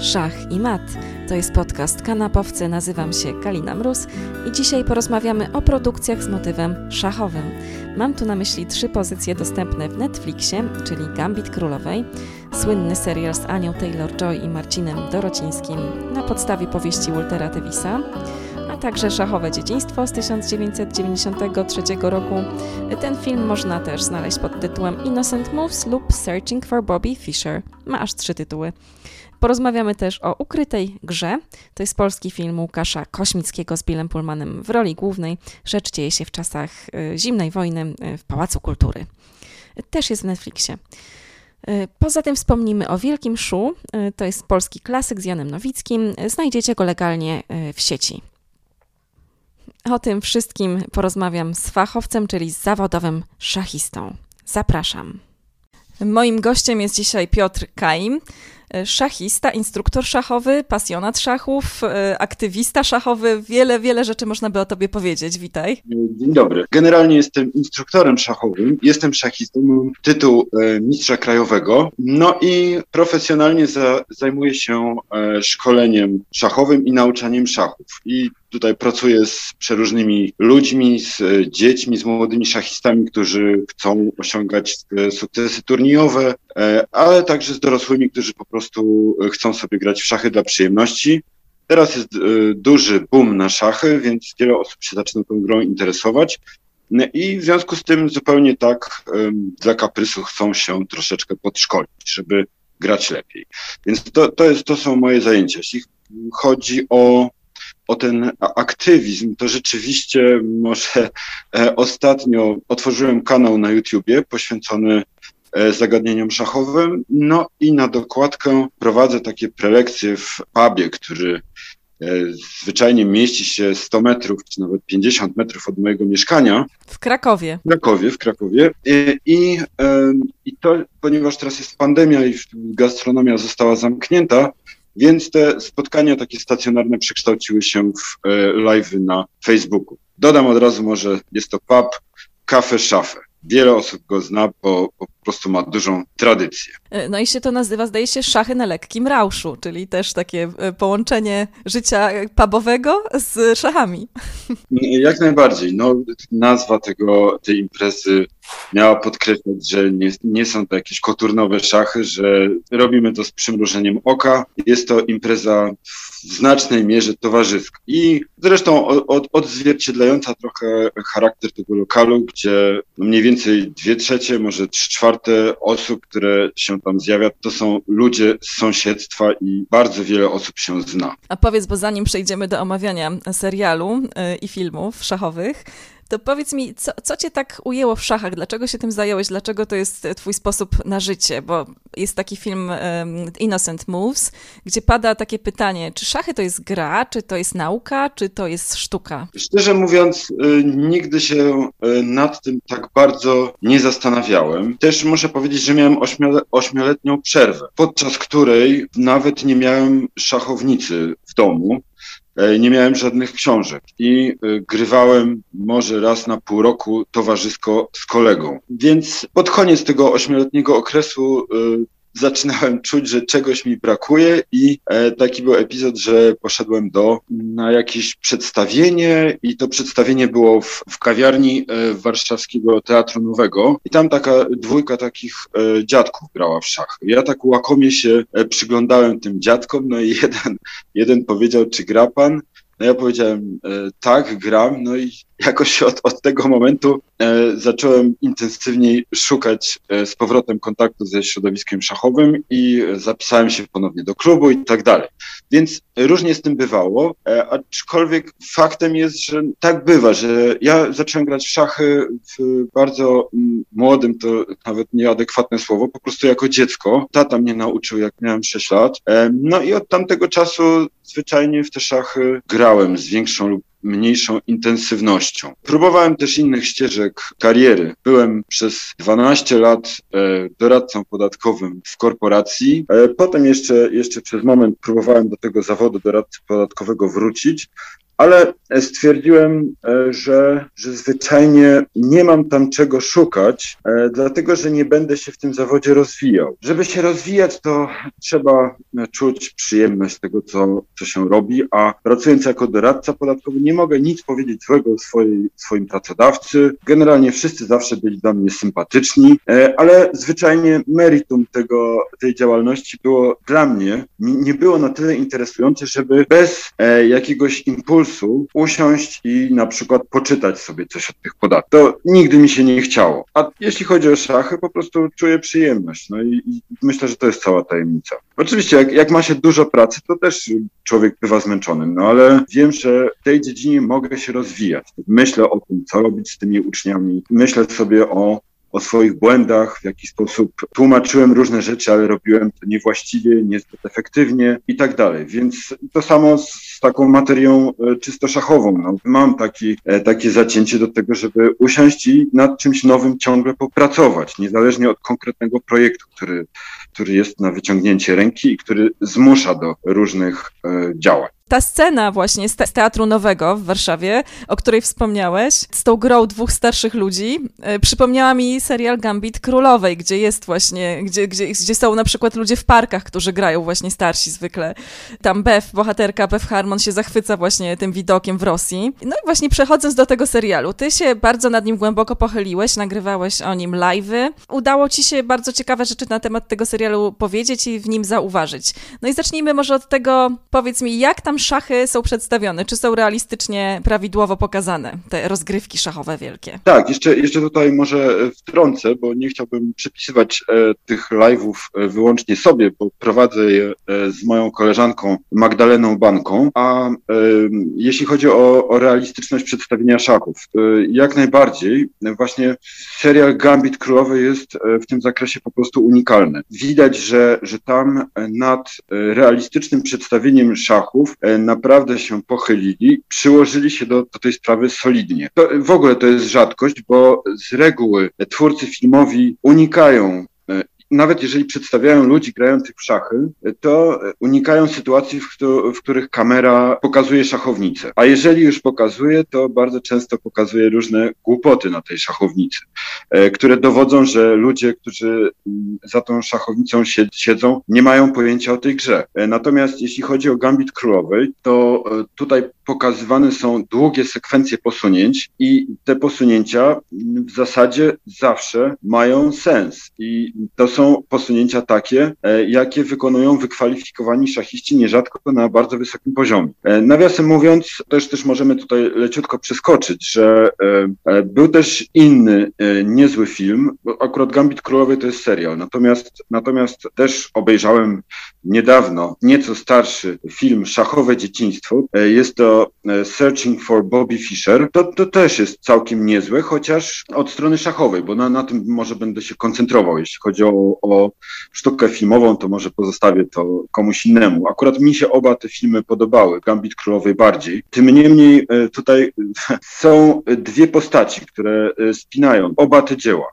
Szach i Mat. To jest podcast Kanapowcy, nazywam się Kalina Mróz i dzisiaj porozmawiamy o produkcjach z motywem szachowym. Mam tu na myśli trzy pozycje dostępne w Netflixie, czyli Gambit Królowej, słynny serial z Anią Taylor-Joy i Marcinem Dorocińskim na podstawie powieści Waltera Davisa, a także Szachowe Dzieciństwo z 1993 roku. Ten film można też znaleźć pod tytułem Innocent Moves lub Searching for Bobby Fischer. Ma aż trzy tytuły. Porozmawiamy też o Ukrytej Grze. To jest polski film Łukasza Kośmickiego z Billem Pullmanem w roli głównej. Rzecz dzieje się w czasach y, zimnej wojny y, w Pałacu Kultury. Też jest w Netflixie. Y, poza tym wspomnimy o Wielkim Szu. To jest polski klasyk z Janem Nowickim. Znajdziecie go legalnie w sieci. O tym wszystkim porozmawiam z fachowcem, czyli z zawodowym szachistą. Zapraszam. Moim gościem jest dzisiaj Piotr Kaim. E, szachista, instruktor szachowy, pasjonat szachów, e, aktywista szachowy. Wiele, wiele rzeczy można by o tobie powiedzieć. Witaj. Dzień dobry. Generalnie jestem instruktorem szachowym, jestem szachistą, mam tytuł e, mistrza krajowego, no i profesjonalnie za, zajmuję się szkoleniem szachowym i nauczaniem szachów. I tutaj pracuję z przeróżnymi ludźmi, z dziećmi, z młodymi szachistami, którzy chcą osiągać sukcesy turniejowe, ale także z dorosłymi, którzy po prostu chcą sobie grać w szachy dla przyjemności. Teraz jest duży boom na szachy, więc wiele osób się zaczyna tą grą interesować. I w związku z tym zupełnie tak dla kaprysu chcą się troszeczkę podszkolić, żeby grać lepiej. Więc to, to, jest, to są moje zajęcia. Jeśli chodzi o, o ten aktywizm, to rzeczywiście może e, ostatnio otworzyłem kanał na YouTubie poświęcony E, zagadnieniom szachowym. No i na dokładkę prowadzę takie prelekcje w pubie, który e, zwyczajnie mieści się 100 metrów, czy nawet 50 metrów od mojego mieszkania. W Krakowie. W Krakowie, w Krakowie. I, i, i to, ponieważ teraz jest pandemia i gastronomia została zamknięta, więc te spotkania takie stacjonarne przekształciły się w e, live na Facebooku. Dodam od razu może, jest to pub, kafe, szafę. Wiele osób go zna, bo, bo prostu ma dużą tradycję. E, no i się to nazywa, zdaje się, szachy na lekkim rauszu, czyli też takie e, połączenie życia pubowego z szachami. Jak najbardziej. No, nazwa tego, tej imprezy miała podkreślać, że nie, nie są to jakieś koturnowe szachy, że robimy to z przymrużeniem oka. Jest to impreza w znacznej mierze towarzyska i zresztą od, odzwierciedlająca trochę charakter tego lokalu, gdzie mniej więcej dwie trzecie, może trzy czwarte osób, które się tam zjawia, to są ludzie z sąsiedztwa i bardzo wiele osób się zna. A powiedz, bo zanim przejdziemy do omawiania serialu yy, i filmów szachowych, to powiedz mi, co, co cię tak ujęło w szachach? Dlaczego się tym zająłeś? Dlaczego to jest twój sposób na życie? Bo jest taki film um, Innocent Moves, gdzie pada takie pytanie, czy szachy to jest gra, czy to jest nauka, czy to jest sztuka? Szczerze mówiąc, y, nigdy się y, nad tym tak bardzo nie zastanawiałem. Też muszę powiedzieć, że miałem ośmioletnią przerwę, podczas której nawet nie miałem szachownicy w domu. E, nie miałem żadnych książek i e, grywałem może raz na pół roku towarzysko z kolegą. Więc pod koniec tego ośmioletniego okresu e, zaczynałem czuć, że czegoś mi brakuje i e, taki był epizod, że poszedłem do na jakieś przedstawienie i to przedstawienie było w, w kawiarni e, warszawskiego Teatru Nowego i tam taka dwójka takich e, dziadków grała w szachy. Ja tak łakomie się przyglądałem tym dziadkom, no i jeden, jeden powiedział, czy gra pan? No ja powiedziałem, e, tak, gram, no i jakoś od, od tego momentu e, zacząłem intensywniej szukać e, z powrotem kontaktu ze środowiskiem szachowym i zapisałem się ponownie do klubu i tak dalej. Więc różnie z tym bywało, e, aczkolwiek faktem jest, że tak bywa, że ja zacząłem grać w szachy w bardzo mm, młodym, to nawet nieadekwatne słowo, po prostu jako dziecko. Tata mnie nauczył, jak miałem 6 lat. E, no i od tamtego czasu zwyczajnie w te szachy grałem z większą lub mniejszą intensywnością. Próbowałem też innych ścieżek kariery. Byłem przez 12 lat e, doradcą podatkowym w korporacji. E, potem jeszcze, jeszcze przez moment próbowałem do tego zawodu doradcy podatkowego wrócić. Ale stwierdziłem, że, że zwyczajnie nie mam tam czego szukać, dlatego że nie będę się w tym zawodzie rozwijał. Żeby się rozwijać, to trzeba czuć przyjemność tego, co, co się robi, a pracując jako doradca podatkowy nie mogę nic powiedzieć złego o swojej, swoim pracodawcy. Generalnie wszyscy zawsze byli dla mnie sympatyczni, ale zwyczajnie meritum tego, tej działalności było dla mnie, nie było na tyle interesujące, żeby bez e, jakiegoś impulsu usiąść i na przykład poczytać sobie coś od tych podatków. To nigdy mi się nie chciało. A jeśli chodzi o szachy, po prostu czuję przyjemność. No i, i myślę, że to jest cała tajemnica. Oczywiście, jak, jak ma się dużo pracy, to też człowiek bywa zmęczonym, no ale wiem, że w tej dziedzinie mogę się rozwijać. Myślę o tym, co robić z tymi uczniami. Myślę sobie o o swoich błędach, w jaki sposób tłumaczyłem różne rzeczy, ale robiłem to niewłaściwie, niezbyt efektywnie i tak dalej. Więc to samo z taką materią e, czysto szachową. No, mam taki, e, takie zacięcie do tego, żeby usiąść i nad czymś nowym ciągle popracować, niezależnie od konkretnego projektu, który, który jest na wyciągnięcie ręki i który zmusza do różnych e, działań ta scena właśnie z, te z, Teatru Nowego w Warszawie, o której wspomniałeś, z tą grą dwóch starszych ludzi, y, przypomniała mi serial Gambit Królowej, gdzie jest właśnie, gdzie, gdzie, gdzie są na przykład ludzie w parkach, którzy grają właśnie starsi zwykle. Tam Beth, bohaterka Beth Harmon się zachwyca właśnie tym widokiem w Rosji. No i właśnie przechodząc do tego serialu, ty się bardzo nad nim głęboko pochyliłeś, nagrywałeś o nim live'y. Udało ci się bardzo ciekawe rzeczy na temat tego serialu powiedzieć i w nim zauważyć. No i zacznijmy może od tego, powiedz mi, jak tam szachy są przedstawione? Czy są realistycznie, prawidłowo pokazane, te rozgrywki szachowe wielkie? Tak, jeszcze, jeszcze tutaj może wtrącę, bo nie chciałbym przypisywać e, tych live'ów e, wyłącznie sobie, bo prowadzę je e, z moją koleżanką Magdaleną Banką, a e, jeśli chodzi o, o realistyczność przedstawienia szachów, e, jak najbardziej właśnie serial Gambit Królowy jest e, w tym zakresie po prostu unikalny. Widać, że, że tam nad realistycznym przedstawieniem szachów naprawdę się pochylili, przyłożyli się do, do tej sprawy solidnie. To, w ogóle to jest rzadkość, bo z reguły twórcy filmowi unikają nawet jeżeli przedstawiają ludzi grających w szachy, to unikają sytuacji, w, w, których kamera pokazuje szachownicę. A jeżeli już pokazuje, to bardzo często pokazuje różne głupoty na tej szachownicy, e, które dowodzą, że ludzie, którzy mm, za tą szachownicą siedzą, nie mają pojęcia o tej grze. E, natomiast jeśli chodzi o Gambit Królowej, to e, tutaj pokazywane są długie sekwencje posunięć i te posunięcia w zasadzie zawsze mają sens. I to są posunięcia takie, e, jakie wykonują wykwalifikowani szachiści nierzadko na bardzo wysokim poziomie. E, nawiasem mówiąc, też, też możemy tutaj leciutko przeskoczyć, że e, był też inny niezły film, akurat Gambit Królowej to jest serial, natomiast, natomiast też obejrzałem niedawno nieco starszy film Szachowe Dzieciństwo. Jest to E, Searching for Bobby Fischer, to, to też jest całkiem niezłe, chociaż od strony szachowej, bo na, na tym może będę się koncentrował. Jeśli chodzi o, o sztukę filmową, to może pozostawię to komuś innemu. Akurat mi się oba te filmy podobały, Gambit Królowej bardziej. Tym niemniej e, tutaj są dwie postaci, które e, spinają oba te dzieła.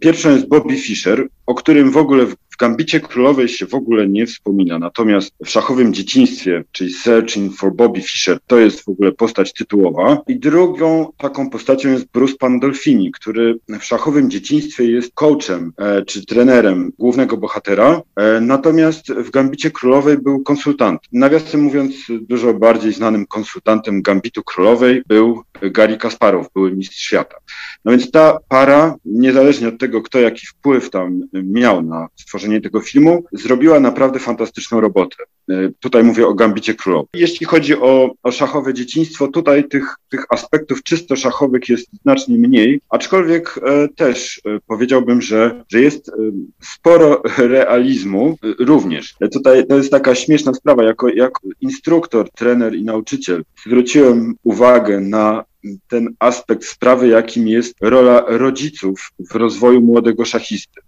Pierwszą jest Bobby Fischer, o którym w ogóle Gambicie Królowej się w ogóle nie wspomina, natomiast w szachowym dzieciństwie, czyli Searching for Bobby Fischer, to jest w ogóle postać tytułowa. I drugą taką postacią jest Bruce Pandolfini, który w szachowym dzieciństwie jest coachem e, czy trenerem głównego bohatera, e, natomiast w Gambicie Królowej był konsultant. Nawiasem mówiąc, dużo bardziej znanym konsultantem Gambitu Królowej był Gary Kasparow, były mistrz świata. No więc ta para, niezależnie od tego, kto jaki wpływ tam miał na stworzenie tego filmu, zrobiła naprawdę fantastyczną robotę. E, tutaj mówię o Gambicie Królowej. Jeśli chodzi o, o szachowe dzieciństwo, tutaj tych, tych aspektów czysto szachowych jest znacznie mniej, aczkolwiek e, też e, powiedziałbym, że, że jest e, sporo realizmu e, również. E, tutaj to jest taka śmieszna sprawa, jako, jako instruktor, trener i nauczyciel zwróciłem uwagę na ten aspekt sprawy, jakim jest rola rodziców w rozwoju młodego szachisty.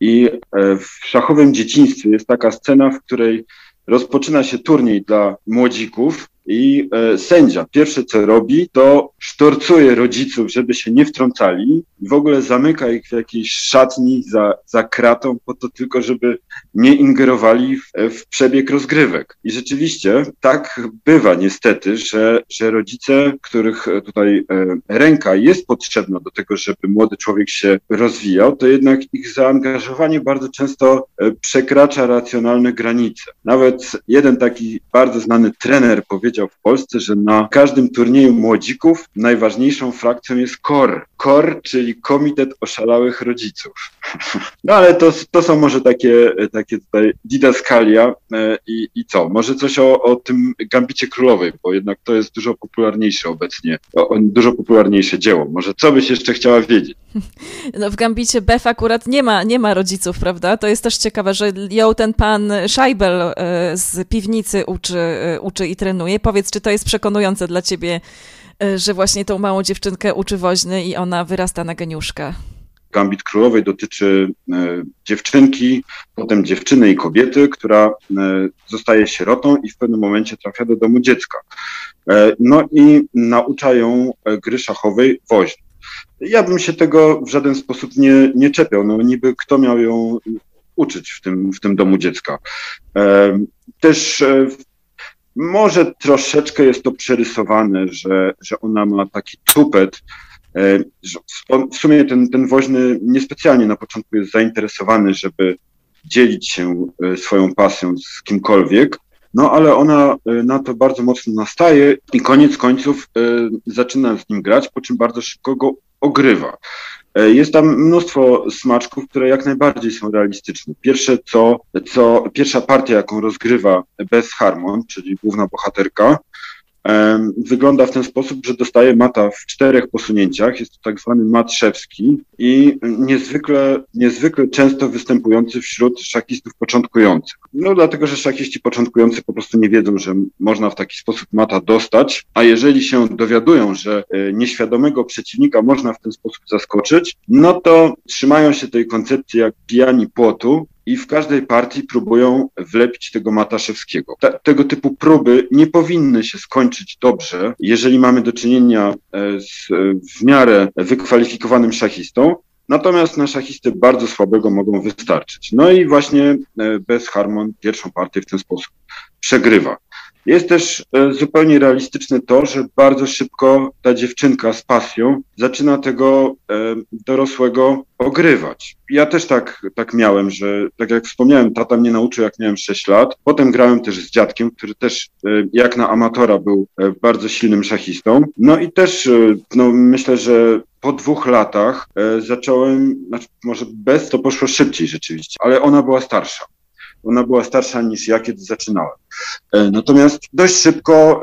I e, w szachowym dzieciństwie jest taka scena, w której rozpoczyna się turniej dla młodzików I e, sędzia pierwsze co robi, to sztorcuje rodziców, żeby się nie wtrącali i w ogóle zamyka ich w jakiejś szatni za, za kratą po to tylko, żeby nie ingerowali w, w przebieg rozgrywek. I rzeczywiście tak bywa niestety, że, że rodzice, których tutaj e, ręka jest potrzebna do tego, żeby młody człowiek się rozwijał, to jednak ich zaangażowanie bardzo często e, przekracza racjonalne granice. Nawet jeden taki bardzo znany trener powiedział w Polsce, że na każdym turnieju młodzików najważniejszą frakcją jest KOR. KOR, czyli Komitet Oszalałych Rodziców. No ale to, to są może takie, takie tutaj didaskalia e, i, i co? Może coś o, o tym Gambicie Królowej, bo jednak to jest dużo popularniejsze obecnie, o, dużo popularniejsze dzieło. Może co byś jeszcze chciała wiedzieć? No w Gambicie Bef akurat nie ma, nie ma rodziców, prawda? To jest też ciekawe, że ją ten pan Scheibel e, z piwnicy uczy, e, uczy i trenuje. Powiedz, czy to jest przekonujące dla ciebie, że właśnie tą małą dziewczynkę uczy woźny i ona wyrasta na geniuszka? Gambit Królowej dotyczy dziewczynki, potem dziewczyny i kobiety, która zostaje sierotą i w pewnym momencie trafia do domu dziecka. No i naucza ją gry szachowej woźny. Ja bym się tego w żaden sposób nie, nie czepiał. No niby kto miał ją uczyć w tym, w tym domu dziecka. Też e, może troszeczkę jest to przerysowane, że, że ona ma taki tupet, e, w sumie ten, ten woźny niespecjalnie na początku jest zainteresowany, żeby dzielić się e, swoją pasją z kimkolwiek, no ale ona na to bardzo mocno nastaje i koniec końców zaczyna z nim grać, po czym bardzo szybko go ogrywa. E, jest tam mnóstwo smaczków, które jak najbardziej są realistyczne. Pierwsze, co, co pierwsza partia, jaką rozgrywa Beth Harmon, czyli główna bohaterka, wygląda w ten sposób, że dostaje mata w czterech posunięciach. Jest to tak zwany mat szewski i niezwykle, niezwykle często występujący wśród szachistów początkujących. No dlatego, że szachiści początkujący po prostu nie wiedzą, że można w taki sposób mata dostać, a jeżeli się dowiadują, że e, nieświadomego przeciwnika można w ten sposób zaskoczyć, no to trzymają się tej koncepcji jak pijani płotu i w każdej partii próbują wlepić tego Mataszewskiego. Te, tego typu próby nie powinny się skończyć dobrze, jeżeli mamy do czynienia e, z w miarę wykwalifikowanym szachistą, Natomiast na szachistę bardzo słabego mogą wystarczyć. No i właśnie e, bez Harmon pierwszą partię w ten sposób przegrywa. Jest też e, zupełnie realistyczne to, że bardzo szybko ta dziewczynka z pasją zaczyna tego e, dorosłego ogrywać. Ja też tak, tak miałem, że tak jak wspomniałem, tata mnie nauczył jak miałem 6 lat. Potem grałem też z dziadkiem, który też e, jak na amatora był bardzo silnym szachistą. No i też no, myślę, że po dwóch latach zacząłem, znaczy może bez to poszło szybciej rzeczywiście, ale ona była starsza. Ona była starsza niż ja, kiedy zaczynałem. E, natomiast dość szybko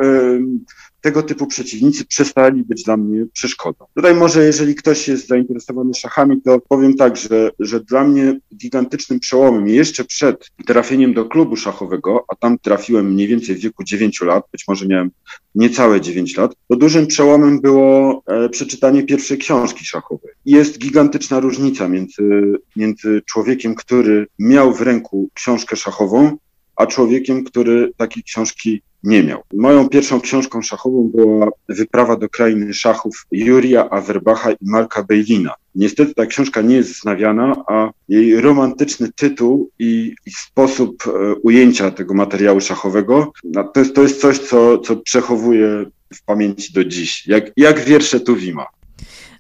tego typu przeciwnicy przestali być dla mnie przeszkodą. Tutaj może, jeżeli ktoś jest zainteresowany szachami, to powiem tak, że, że dla mnie gigantycznym przełomem jeszcze przed trafieniem do klubu szachowego, a tam trafiłem mniej więcej w wieku 9 lat, być może miałem niecałe 9 lat, to dużym przełomem było e, przeczytanie pierwszej książki szachowej. Jest gigantyczna różnica między, między człowiekiem, który miał w ręku książkę szachową, a człowiekiem, który takiej książki nie miał. Moją pierwszą książką szachową była Wyprawa do krainy szachów Juria Awerbacha i Marka Bejlina. Niestety ta książka nie jest znawiana, a jej romantyczny tytuł i, i sposób e, ujęcia tego materiału szachowego no, to, jest, to jest coś, co, co przechowuję w pamięci do dziś, jak, jak wiersze Tuwima.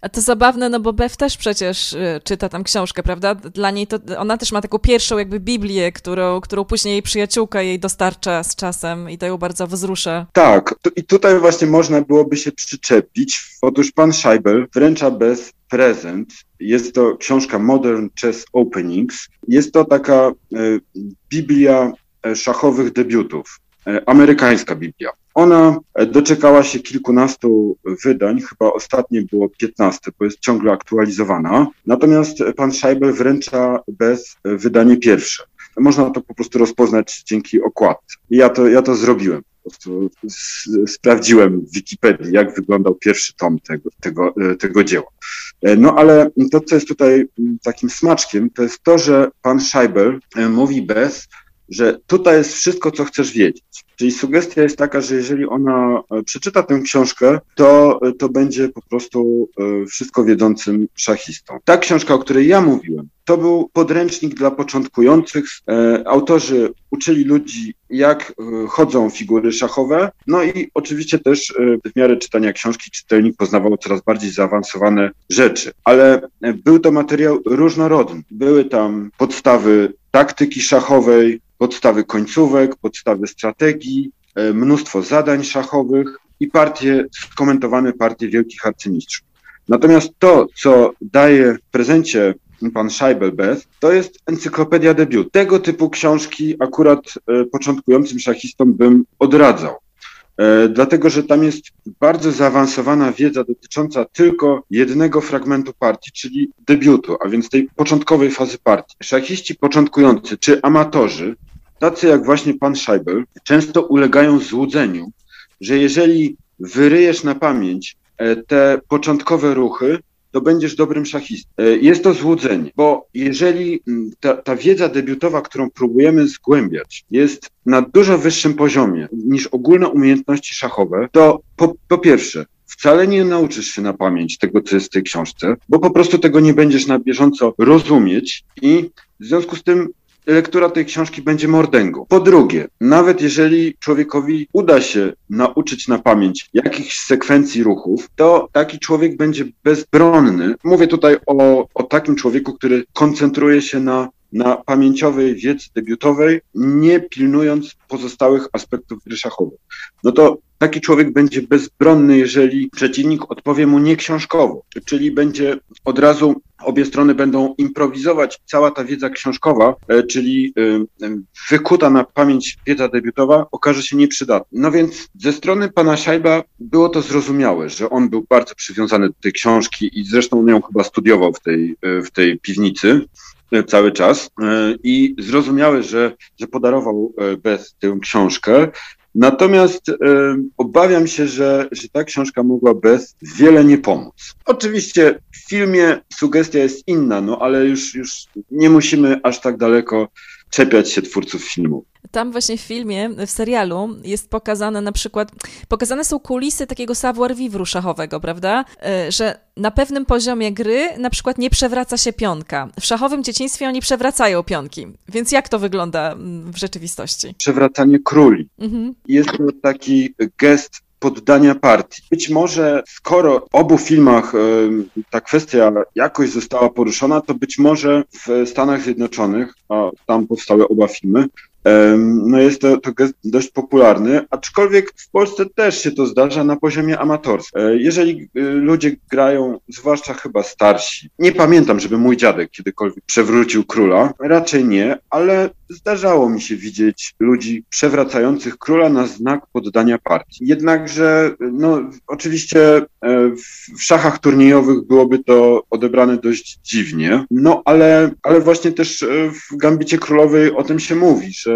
A to zabawne, no bo Bev też przecież y, czyta tam książkę, prawda? Dla niej to, ona też ma taką pierwszą jakby Biblię, którą, którą później jej przyjaciółka jej dostarcza z czasem i to ją bardzo wzrusza. Tak, i tutaj właśnie można byłoby się przyczepić. Otóż pan Scheibel wręcza bez prezent. Jest to książka Modern Chess Openings. Jest to taka y, Biblia e, szachowych debiutów, e, amerykańska Biblia. Ona e, doczekała się kilkunastu wydań, chyba ostatnie było 15, bo jest ciągle aktualizowana. Natomiast pan Scheibel wręcza bez wydanie pierwsze. Można to po prostu rozpoznać dzięki okładce. Ja to, ja to zrobiłem. Po prostu sprawdziłem w Wikipedii, jak wyglądał pierwszy tom tego, tego, e, tego dzieła. E, no ale to, co jest tutaj takim smaczkiem, to jest to, że pan Scheibel mówi bez, że tutaj jest wszystko, co chcesz wiedzieć. Czyli sugestia jest taka, że jeżeli ona e, przeczyta tę książkę, to, e, to będzie po prostu e, wszystko wiedzącym szachistą. Ta książka, o której ja mówiłem, to był podręcznik dla początkujących. Autorzy uczyli ludzi, jak chodzą figury szachowe, no i oczywiście też w miarę czytania książki czytelnik poznawał coraz bardziej zaawansowane rzeczy. Ale był to materiał różnorodny. Były tam podstawy taktyki szachowej, podstawy końcówek, podstawy strategii, e, mnóstwo zadań szachowych i partie, skomentowane partie wielkich arcymistrzów. Natomiast to, co daje w prezencie pan Scheibel-Beth, to jest encyklopedia debiut. Tego typu książki akurat e, początkującym szachistom bym odradzał. E, dlatego, że tam jest bardzo zaawansowana wiedza dotycząca tylko jednego fragmentu partii, czyli debiutu, a więc tej początkowej fazy partii. Szachiści początkujący czy amatorzy, tacy jak właśnie pan Scheibel, często ulegają złudzeniu, że jeżeli wyryjesz na pamięć e, te początkowe ruchy, to będziesz dobrym szachistą. E, jest to złudzenie, bo jeżeli mm, ta, ta wiedza debiutowa, którą próbujemy zgłębiać, jest na dużo wyższym poziomie niż ogólne umiejętności szachowe, to po, po pierwsze, wcale nie nauczysz się na pamięć tego, co jest w tej książce, bo po prostu tego nie będziesz na bieżąco rozumieć i w związku z tym lektura tej książki będzie mordęgą. Po drugie, nawet jeżeli człowiekowi uda się nauczyć na pamięć jakichś sekwencji ruchów, to taki człowiek będzie bezbronny. Mówię tutaj o, o takim człowieku, który koncentruje się na na pamięciowej wiedzy debiutowej, nie pilnując pozostałych aspektów gry szachowej. No to taki człowiek będzie bezbronny, jeżeli przeciwnik odpowie mu nieksiążkowo, czyli będzie od razu obie strony będą improwizować. Cała ta wiedza książkowa, e, czyli e, e, wykuta na pamięć wiedza debiutowa, okaże się nieprzydatna. No więc ze strony pana Szajba było to zrozumiałe, że on był bardzo przywiązany do tej książki i zresztą on ją chyba studiował w tej, w tej piwnicy cały czas i zrozumiałe, że, że podarował bez tę książkę. Natomiast y, obawiam się, że, że ta książka mogła bez wiele nie pomóc. Oczywiście w filmie sugestia jest inna, no ale już, już nie musimy aż tak daleko czepiać się twórców filmu. Tam właśnie w filmie, w serialu jest pokazane na przykład, pokazane są kulisy takiego savoir-vivre szachowego, prawda? E, że na pewnym poziomie gry na przykład nie przewraca się pionka. W szachowym dzieciństwie oni przewracają pionki. Więc jak to wygląda mm, w rzeczywistości? Przewracanie króli. Mhm. Jest to taki gest poddania partii. Być może skoro w obu filmach ta kwestia jakoś została poruszona, to być może w Stanach Zjednoczonych, a tam powstały oba filmy, no jest to, to gest dość popularny, aczkolwiek w Polsce też się to zdarza na poziomie amatorskim. E, jeżeli y, ludzie grają, zwłaszcza chyba starsi, nie pamiętam, żeby mój dziadek kiedykolwiek przewrócił króla, raczej nie, ale zdarzało mi się widzieć ludzi przewracających króla na znak poddania partii. Jednakże, no, oczywiście e, w szachach turniejowych byłoby to odebrane dość dziwnie, no ale, ale właśnie też e, w Gambicie Królowej o tym się mówi, że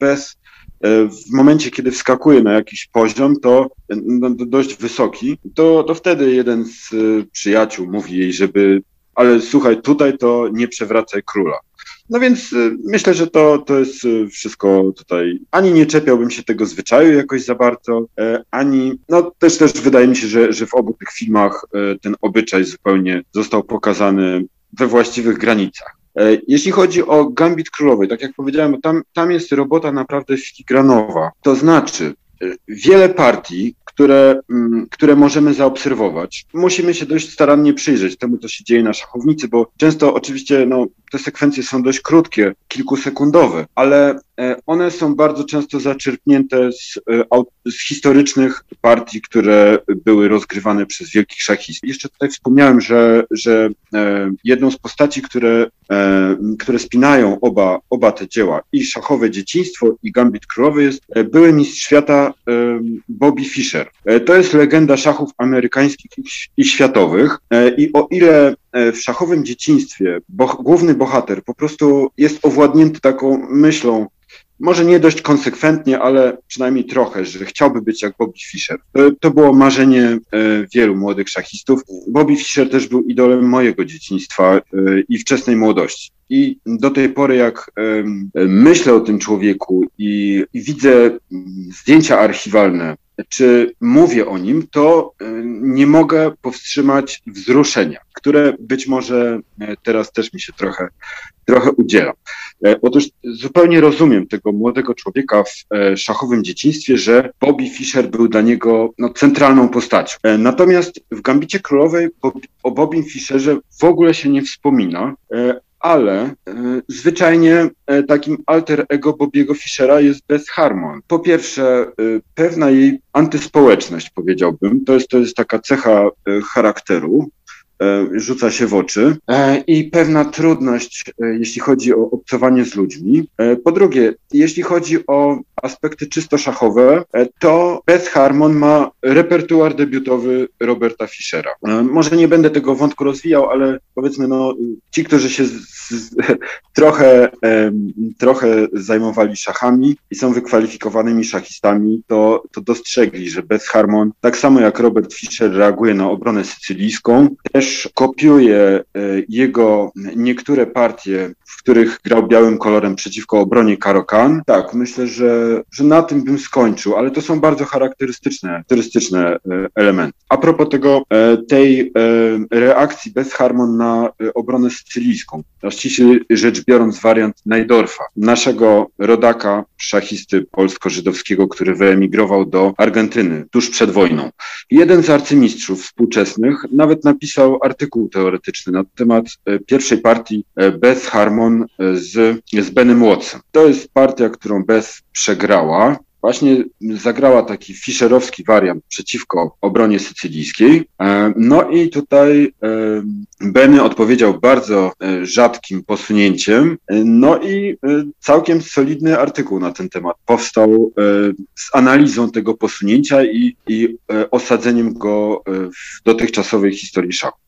bez e, w momencie, kiedy wskakuje na jakiś poziom, to no, dość wysoki, to, to wtedy jeden z przyjaciół mówi jej, żeby ale słuchaj, tutaj to nie przewracaj króla. No więc y, myślę, że to, to jest wszystko tutaj. Ani nie czepiałbym się tego zwyczaju jakoś za bardzo, e, ani no też też wydaje mi się, że, że w obu tych filmach e, ten obyczaj zupełnie został pokazany we właściwych granicach. E, jeśli chodzi o Gambit Królowej, tak jak powiedziałem, tam, tam jest robota naprawdę filigranowa. To znaczy, wiele partii, które, mm, które możemy zaobserwować. Musimy się dość starannie przyjrzeć temu, co się dzieje na szachownicy, bo często oczywiście no, te sekwencje są dość krótkie, kilkusekundowe, ale e, one są bardzo często zaczerpnięte z, e, z, historycznych partii, które były rozgrywane przez wielkich szachistów. Jeszcze tutaj wspomniałem, że, że e, jedną z postaci, które, które spinają oba, oba te dzieła, i szachowe dzieciństwo, i Gambit Królowy, jest były mistrz świata Bobby Fischer. To jest legenda szachów amerykańskich i światowych i o ile E, w szachowym dzieciństwie główny bohater po prostu jest owładnięty taką myślą, może nie dość konsekwentnie, ale przynajmniej trochę, że chciałby być jak Bobby Fischer. To, to było marzenie e, wielu młodych szachistów. Bobby Fischer też był idolem mojego dzieciństwa e, i wczesnej młodości. I do tej pory, jak myślę o tym człowieku i, i widzę zdjęcia archiwalne czy mówię o nim, to e, nie mogę powstrzymać wzruszenia, które być może e, teraz też mi się trochę, trochę udziela. E, otóż zupełnie rozumiem tego młodego człowieka w szachowym dzieciństwie, że Bobby Fischer był dla niego no, centralną postacią. Natomiast w Gambicie Królowej o Bobby Fischerze w ogóle się nie wspomina, ale e, zwyczajnie e, takim alter ego Bobiego Fischera jest Beth Harmon. Po pierwsze, e, pewna jej antyspołeczność, powiedziałbym, to jest, to jest taka cecha charakteru, rzuca się w oczy i pewna trudność, jeśli chodzi o obcowanie z ludźmi. Po drugie, jeśli chodzi o aspekty czysto szachowe, to Beth Harmon ma repertuar debiutowy Roberta Fischera. Może nie będę tego wątku rozwijał, ale powiedzmy, no, ci, którzy się z, z, trochę, trochę zajmowali szachami i są wykwalifikowanymi szachistami, to, to dostrzegli, że Beth Harmon, tak samo jak Robert Fischer reaguje na obronę sycylijską, też kopiuje e, jego niektóre partie, w których grał białym kolorem przeciwko obronie Karokan. Tak, myślę, że, że na tym bym skończył, ale to są bardzo charakterystyczne, charakterystyczne e, elementy. A propos tego, e, tej reakcji Beth Harmon na obronę sycylijską, ściśle rzecz biorąc wariant Najdorfa, naszego rodaka, szachisty polsko-żydowskiego, który wyemigrował do Argentyny tuż przed wojną. Jeden z arcymistrzów współczesnych nawet napisał artykuł teoretyczny na temat e, pierwszej partii e, Beth Harmon e, z, z Benem Watson. To jest partia, którą Beth przegrała właśnie zagrała taki fischerowski wariant przeciwko obronie sycylijskiej. No i tutaj Benny odpowiedział bardzo rzadkim posunięciem, no i całkiem solidny artykuł na ten temat powstał z analizą tego posunięcia i, i osadzeniem go w dotychczasowej historii szachu.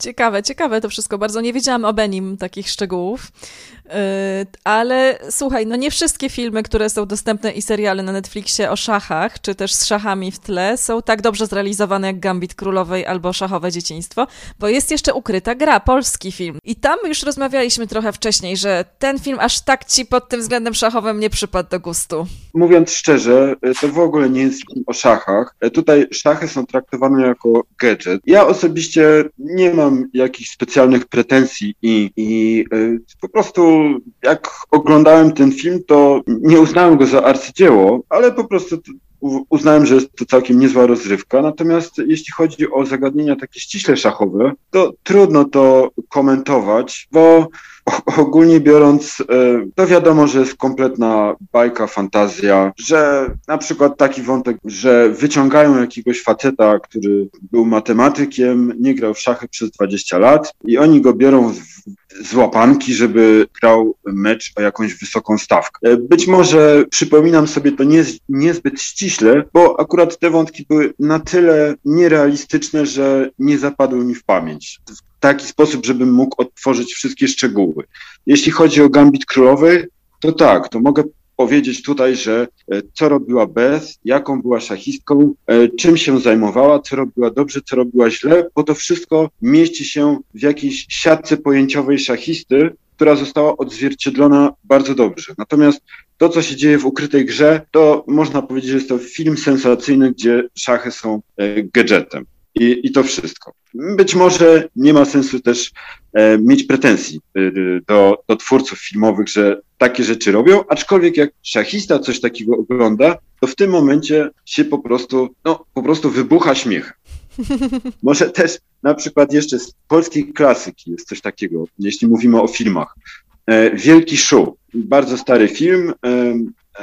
Ciekawe, ciekawe to wszystko. Bardzo nie wiedziałam o Benim takich szczegółów. Yy, ale słuchaj, no nie wszystkie filmy, które są dostępne i seriale na Netflixie o szachach, czy też z szachami w tle, są tak dobrze zrealizowane jak Gambit Królowej albo Szachowe Dzieciństwo, bo jest jeszcze ukryta gra, polski film. I tam już rozmawialiśmy trochę wcześniej, że ten film aż tak ci pod tym względem szachowym nie przypadł do gustu. Mówiąc szczerze, to w ogóle nie jest film o szachach. Tutaj szachy są traktowane jako gadżet. Ja osobiście nie mam mam jakichś specjalnych pretensji i, i y, po prostu jak oglądałem ten film, to nie uznałem go za arcydzieło, ale po prostu uznałem, że jest to całkiem niezła rozrywka. Natomiast jeśli chodzi o zagadnienia takie ściśle szachowe, to trudno to komentować, bo ogólnie biorąc, e, to wiadomo, że jest kompletna bajka, fantazja, że na przykład taki wątek, że wyciągają jakiegoś faceta, który był matematykiem, nie grał w szachy przez 20 lat i oni go biorą z łapanki, żeby grał mecz o jakąś wysoką stawkę. E, być może przypominam sobie to nie, niezbyt ściśle, bo akurat te wątki były na tyle nierealistyczne, że nie zapadły mi w pamięć taki sposób, żebym mógł odtworzyć wszystkie szczegóły. Jeśli chodzi o Gambit Królowy, to tak, to mogę powiedzieć tutaj, że e, co robiła Beth, jaką była szachistką, e, czym się zajmowała, co robiła dobrze, co robiła źle, bo to wszystko mieści się w jakiejś siatce pojęciowej szachisty, która została odzwierciedlona bardzo dobrze. Natomiast to, co się dzieje w ukrytej grze, to można powiedzieć, że jest to film sensacyjny, gdzie szachy są e, gadżetem. I, I to wszystko. Być może nie ma sensu też e, mieć pretensji e, do, do twórców filmowych, że takie rzeczy robią, aczkolwiek jak szachista coś takiego ogląda, to w tym momencie się po prostu, no, po prostu wybucha śmiech. Może też na przykład jeszcze z polskiej klasyki jest coś takiego, jeśli mówimy o filmach. E, Wielki Show, bardzo stary film,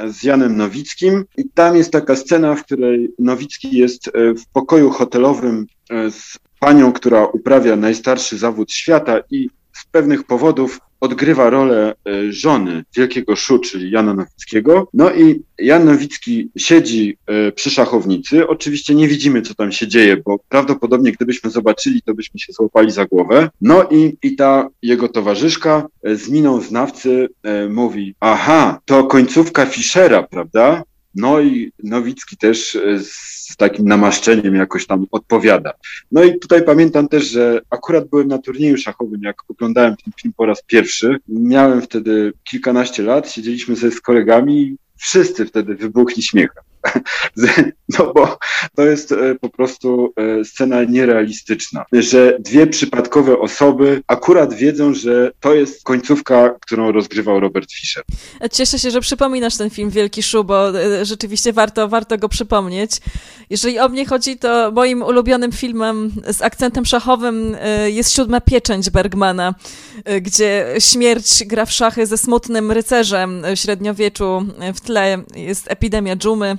z Janem Nowickim. I tam jest taka scena, w której Nowicki jest e, w pokoju hotelowym e, z panią, która uprawia najstarszy zawód świata i z pewnych powodów odgrywa rolę e, żony wielkiego Szu, czyli Jana Nowickiego. No i Jan Nowicki siedzi e, przy szachownicy. Oczywiście nie widzimy, co tam się dzieje, bo prawdopodobnie gdybyśmy zobaczyli, to byśmy się złapali za głowę. No i, i ta jego towarzyszka e, z miną znawcy mówi, aha, to końcówka Fischera, prawda? No i Nowicki też e, z takim namaszczeniem jakoś tam odpowiada. No i tutaj pamiętam też, że akurat byłem na turnieju szachowym, jak oglądałem ten film po raz pierwszy. Miałem wtedy kilkanaście lat, siedzieliśmy sobie z kolegami, wszyscy wtedy wybuchli śmiechem. No bo to jest e, po prostu e, scena nierealistyczna, że dwie przypadkowe osoby akurat wiedzą, że to jest końcówka, którą rozgrywał Robert Fischer. Cieszę się, że przypominasz ten film Wielki Szu, bo e, rzeczywiście warto, warto go przypomnieć. Jeżeli o mnie chodzi, to moim ulubionym filmem z akcentem szachowym jest Siódma Pieczęć Bergmana, gdzie śmierć gra w szachy ze smutnym rycerzem w średniowieczu. W tle jest epidemia dżumy.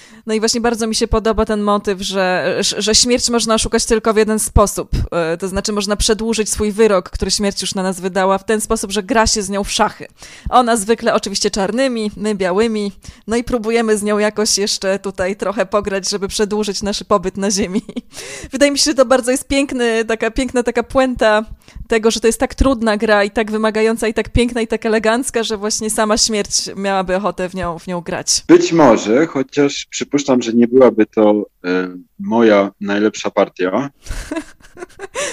No i właśnie bardzo mi się podoba ten motyw, że, że śmierć można oszukać tylko w jeden sposób. E, to znaczy można przedłużyć swój wyrok, który śmierć już na nas wydała, w ten sposób, że gra się z nią w szachy. Ona zwykle oczywiście czarnymi, my białymi, no i próbujemy z nią jakoś jeszcze tutaj trochę pograć, żeby przedłużyć nasz pobyt na ziemi. Wydaje mi się, że to bardzo jest piękny, taka piękna taka puenta tego, że to jest tak trudna gra i tak wymagająca i tak piękna i tak elegancka, że właśnie sama śmierć miałaby ochotę w nią, w nią grać. Być może, chociaż przypuszczam, że nie byłaby to e, moja najlepsza partia.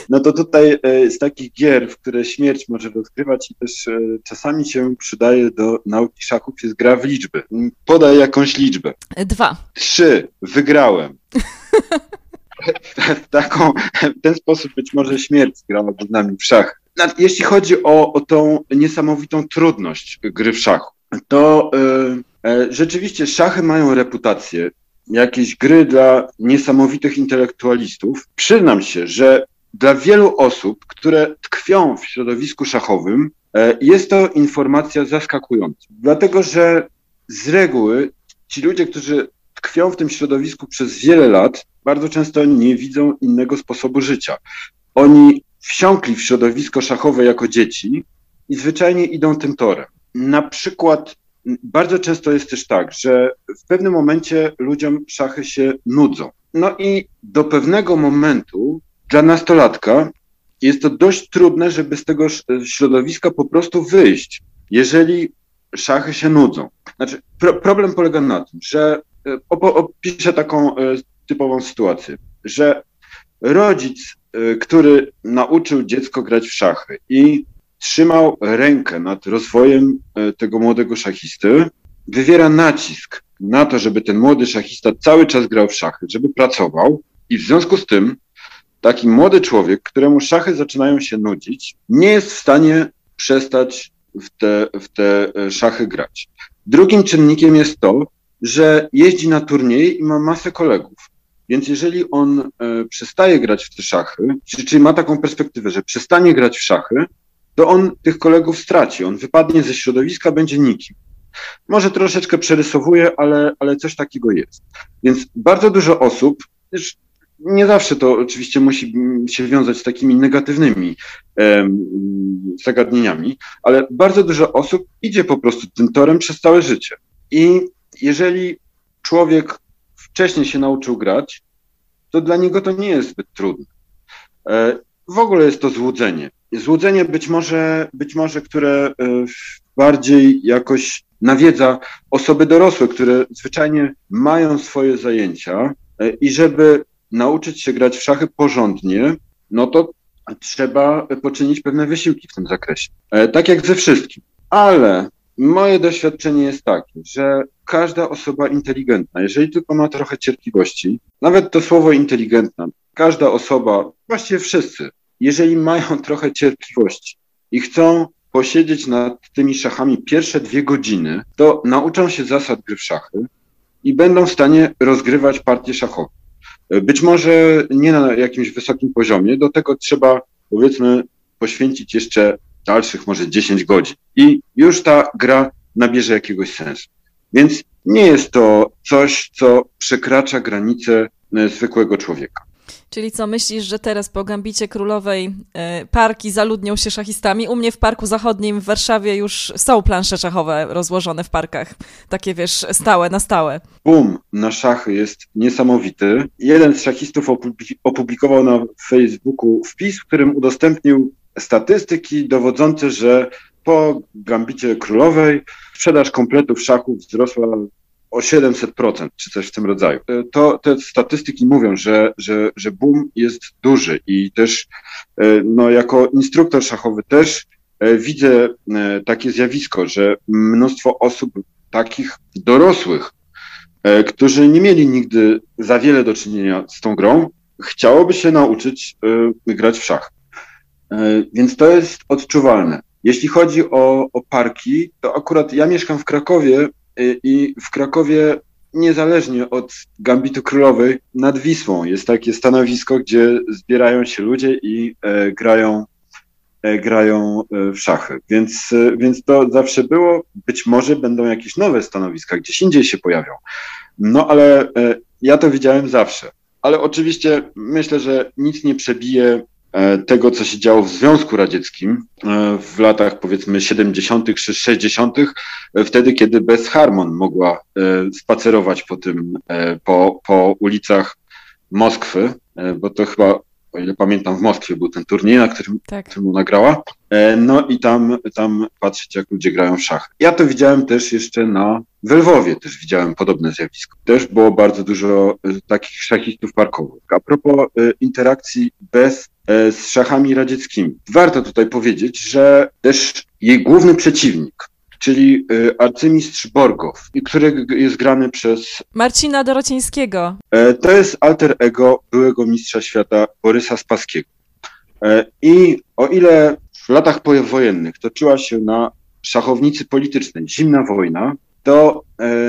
No to tutaj e, z takich gier, w które śmierć może rozgrywać i też e, czasami się przydaje do nauki szachów, jest gra w liczby. Podaj jakąś liczbę. Dwa. Trzy. Wygrałem. w, taką, w ten sposób być może śmierć grałaby z nami w szach. Jeśli chodzi o, o tą niesamowitą trudność gry w szachu, to y, rzeczywiście szachy mają reputację. Jakieś gry dla niesamowitych intelektualistów. Przyznam się, że dla wielu osób, które tkwią w środowisku szachowym, y, jest to informacja zaskakująca. Dlatego, że z reguły ci ludzie, którzy tkwią w tym środowisku przez wiele lat, bardzo często nie widzą innego sposobu życia. Oni wsiąkli w środowisko szachowe jako dzieci i zwyczajnie idą tym torem. Na przykład bardzo często jest też tak, że w pewnym momencie ludziom szachy się nudzą. No i do pewnego momentu dla nastolatka jest to dość trudne, żeby z tego środowiska po prostu wyjść, jeżeli szachy się nudzą. Znaczy, pro, problem polega na tym, że e, opiszę taką e, typową sytuację, że rodzic, y, który nauczył dziecko grać w szachy i trzymał rękę nad rozwojem y, tego młodego szachisty, wywiera nacisk na to, żeby ten młody szachista cały czas grał w szachy, żeby pracował i w związku z tym taki młody człowiek, któremu szachy zaczynają się nudzić, nie jest w stanie przestać w te, w te y, szachy grać. Drugim czynnikiem jest to, że jeździ na turniej i ma masę kolegów. Więc jeżeli on e, przestaje grać w te szachy, czyli ma taką perspektywę, że przestanie grać w szachy, to on tych kolegów straci. On wypadnie ze środowiska, będzie nikim. Może troszeczkę przerysowuje, ale, ale coś takiego jest. Więc bardzo dużo osób, też nie zawsze to oczywiście musi się wiązać z takimi negatywnymi um, zagadnieniami, ale bardzo dużo osób idzie po prostu tym torem przez całe życie. I jeżeli człowiek wcześniej się nauczył grać, to dla niego to nie jest zbyt trudne. E, w ogóle jest to złudzenie. Złudzenie być może, być może które e, bardziej jakoś nawiedza osoby dorosłe, które zwyczajnie mają swoje zajęcia e, i żeby nauczyć się grać w szachy porządnie, no to trzeba poczynić pewne wysiłki w tym zakresie. Tak jak ze wszystkim. Ale moje doświadczenie jest takie, że każda osoba inteligentna, jeżeli tylko ma trochę cierpliwości, nawet to słowo inteligentna, każda osoba, właściwie wszyscy, jeżeli mają trochę cierpliwości i chcą posiedzieć nad tymi szachami pierwsze dwie godziny, to nauczą się zasad gry w szachy i będą w stanie rozgrywać partie szachowe. Być może nie na jakimś wysokim poziomie, do tego trzeba powiedzmy poświęcić jeszcze dalszych może 10 godzin i już ta gra nabierze jakiegoś sensu. Więc nie jest to coś, co przekracza granice e, zwykłego człowieka. Czyli co, myślisz, że teraz po Gambicie Królowej e, parki zaludnią się szachistami? U mnie w Parku Zachodnim w Warszawie już są plansze szachowe rozłożone w parkach. Takie, wiesz, stałe, na stałe. Boom na szachy jest niesamowity. Jeden z szachistów opublikował na Facebooku wpis, w którym udostępnił statystyki dowodzące, że po Gambicie Królowej sprzedaż kompletów szachów wzrosła o 700%, czy coś w tym rodzaju. E, to te statystyki mówią, że, że, że boom jest duży i też e, no, jako instruktor szachowy też e, widzę takie zjawisko, że mnóstwo osób takich dorosłych, którzy nie mieli nigdy za wiele do czynienia z tą grą, chciałoby się nauczyć grać w szach. Więc to jest odczuwalne. Jeśli chodzi o, o parki, to akurat ja mieszkam w Krakowie I w Krakowie, niezależnie od Gambitu Królowej, nad Wisłą jest takie stanowisko, gdzie zbierają się ludzie i e, grają, e, grają e, w szachy. Więc, e, więc to zawsze było. Być może będą jakieś nowe stanowiska, gdzieś indziej się pojawią. No ale e, ja to widziałem zawsze. Ale oczywiście myślę, że nic nie przebije tego, co się działo w Związku Radzieckim e, w latach powiedzmy 70. czy 60., e, wtedy, kiedy bez Harmon mogła spacerować po tym, po, po ulicach Moskwy, bo to chyba o ile pamiętam, w Moskwie był ten turniej, na którym, tak. którym nagrała. No i tam, tam patrzeć, jak ludzie grają w szach. Ja to widziałem też jeszcze na w Lwowie, też widziałem podobne zjawisko. Też było bardzo dużo takich szachistów parkowych. A propos interakcji bez E, z szachami radzieckimi. Warto tutaj powiedzieć, że też jej główny przeciwnik, czyli e, arcymistrz Borgow, który jest grany przez... Marcina Dorocińskiego. E, to jest alter ego byłego mistrza świata Borysa Spaskiego. I o ile w latach powojennych toczyła się na szachownicy politycznej zimna wojna, to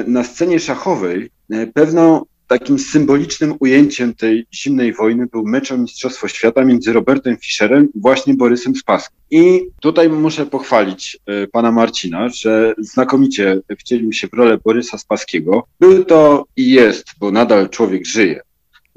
na scenie szachowej pewną takim symbolicznym ujęciem tej zimnej wojny był mecz o Mistrzostwo Świata między Robertem Fischerem i właśnie Borysem Spaskiem. I tutaj muszę pochwalić y, pana Marcina, że znakomicie wcielił się w rolę Borysa Spaskiego. Był to i jest, bo nadal człowiek żyje,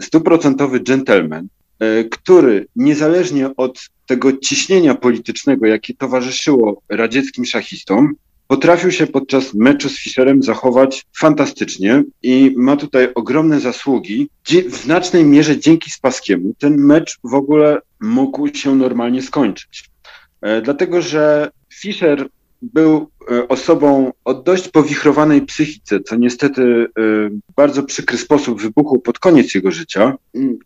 stuprocentowy dżentelmen, y, który niezależnie od tego ciśnienia politycznego, jakie towarzyszyło radzieckim szachistom, Potrafił się podczas meczu z Fischerem zachować fantastycznie i ma tutaj ogromne zasługi. W znacznej mierze dzięki Spaskiemu ten mecz w ogóle mógł się normalnie skończyć. E, dlatego, że Fischer był e, osobą o dość powichrowanej psychice, co niestety e, bardzo przykry sposób wybuchło pod koniec jego życia,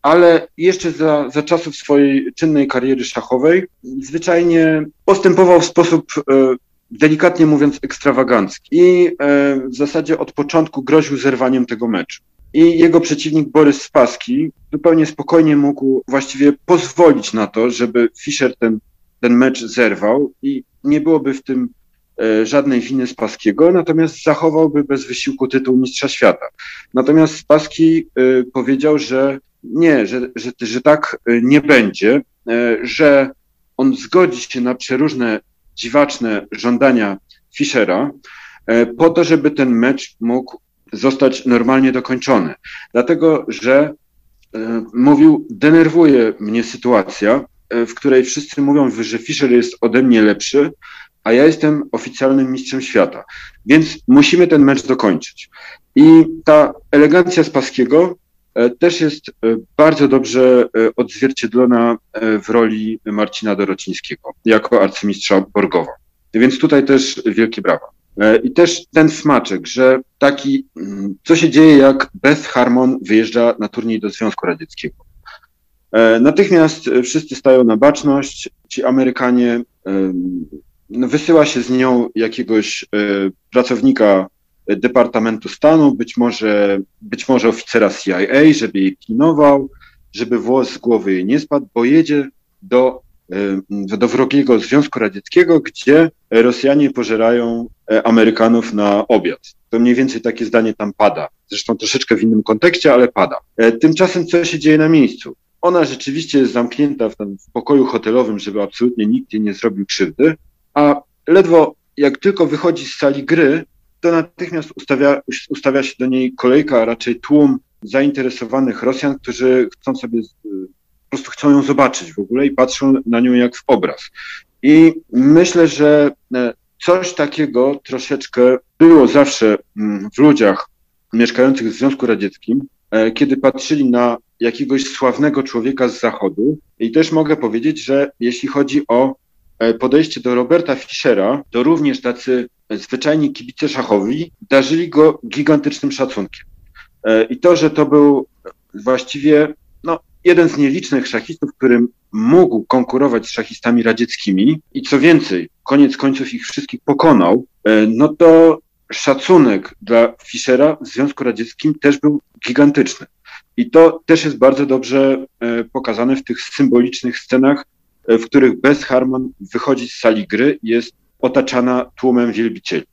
ale jeszcze za, za czasów swojej czynnej kariery szachowej zwyczajnie postępował w sposób delikatnie mówiąc, ekstrawagancki. I e, w zasadzie od początku groził zerwaniem tego meczu. I jego przeciwnik Borys Spaski zupełnie spokojnie mógł właściwie pozwolić na to, żeby Fischer ten, ten mecz zerwał i nie byłoby w tym e, żadnej winy Spaskiego, natomiast zachowałby bez wysiłku tytuł Mistrza Świata. Natomiast Spaski e, powiedział, że nie, że, że, że tak nie będzie, że on zgodzi się na przeróżne dziwaczne żądania Fischera e, po to, żeby ten mecz mógł zostać normalnie dokończony. Dlatego, że e, mówił, denerwuje mnie sytuacja, e, w której wszyscy mówią, że Fischer jest ode mnie lepszy, a ja jestem oficjalnym mistrzem świata. Więc musimy ten mecz dokończyć. I ta elegancja Spaskiego też jest bardzo dobrze odzwierciedlona w roli Marcina Dorocińskiego jako arcymistrza Borgowa. Więc tutaj też wielkie brawa. E, I też ten smaczek, że taki, mm, co się dzieje, jak Beth Harmon wyjeżdża na turniej do Związku Radzieckiego. E, natychmiast wszyscy stają na baczność, ci Amerykanie, no, wysyła się z nią jakiegoś e, pracownika Departamentu Stanu, być może, być może oficera CIA, żeby jej pilnował, żeby włos z głowy jej nie spadł, bo jedzie do do wrogiego Związku Radzieckiego, gdzie Rosjanie pożerają e, Amerykanów na obiad. To mniej więcej takie zdanie tam pada. Zresztą troszeczkę w innym kontekście, ale pada. E, tymczasem co się dzieje na miejscu? Ona rzeczywiście jest zamknięta w, tam, w pokoju hotelowym, żeby absolutnie nikt jej nie zrobił krzywdy, a ledwo jak tylko wychodzi z sali gry, to natychmiast ustawia, ustawia się do niej kolejka, a raczej tłum zainteresowanych Rosjan, którzy chcą sobie, po prostu chcą ją zobaczyć w ogóle i patrzą na nią jak w obraz. I myślę, że e, coś takiego troszeczkę było zawsze mm, w ludziach mieszkających w Związku Radzieckim, e, kiedy patrzyli na jakiegoś sławnego człowieka z Zachodu. I też mogę powiedzieć, że jeśli chodzi o podejście do Roberta Fischera, to również tacy zwyczajni kibice szachowi darzyli go gigantycznym szacunkiem. E, I to, że to był właściwie no, jeden z nielicznych szachistów, którym mógł konkurować z szachistami radzieckimi i co więcej, koniec końców ich wszystkich pokonał, no to szacunek dla Fischera w Związku Radzieckim też był gigantyczny. I to też jest bardzo dobrze e, pokazane w tych symbolicznych scenach, e, w których Bess Harmon wychodzi z sali gry i jest otaczana tłumem wielbicieli.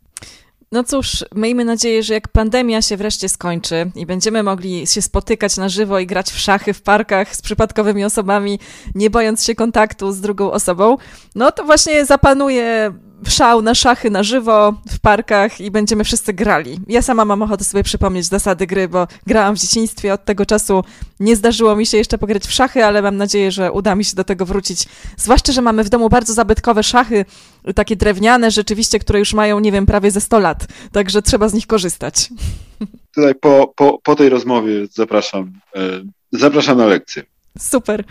No cóż, miejmy nadzieję, że jak pandemia się wreszcie skończy i będziemy mogli się spotykać na żywo i grać w szachy w parkach z przypadkowymi osobami, nie bojąc się kontaktu z drugą osobą, no to właśnie zapanuje szał na szachy na żywo w parkach i będziemy wszyscy grali. Ja sama mam ochotę sobie przypomnieć zasady gry, bo grałam w dzieciństwie, od tego czasu nie zdarzyło mi się jeszcze pograć w szachy, ale mam nadzieję, że uda mi się do tego wrócić. Zwłaszcza, że mamy w domu bardzo zabytkowe szachy, takie drewniane rzeczywiście, które już mają, nie wiem, prawie ze 100 lat, także trzeba z nich korzystać. Tutaj po, po, po tej rozmowie zapraszam, e, zapraszam na lekcję. Super.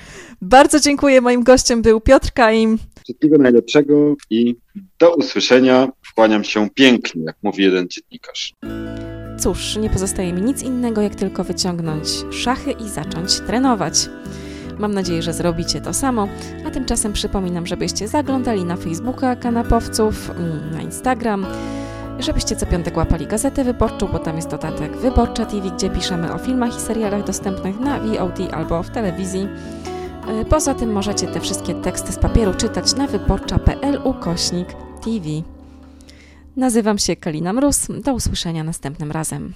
Bardzo dziękuję. Moim gościem był Piotr Kaim. Wszystkiego najlepszego i do usłyszenia. Kłaniam się pięknie, jak mówi jeden dziennikarz. Cóż, nie pozostaje mi nic innego, jak tylko wyciągnąć szachy i zacząć trenować. Mam nadzieję, że zrobicie to samo, a tymczasem przypominam, żebyście zaglądali na Facebooka kanapowców, mm, na Instagram, żebyście co piątek łapali gazetę wyborczą, bo tam jest dodatek Wyborcza TV, gdzie piszemy o filmach i serialach dostępnych na VOD albo w telewizji. E, poza tym możecie te wszystkie teksty z papieru czytać na wyborcza.pl ukośnik TV. Nazywam się Kalina Mróz. Do usłyszenia następnym razem.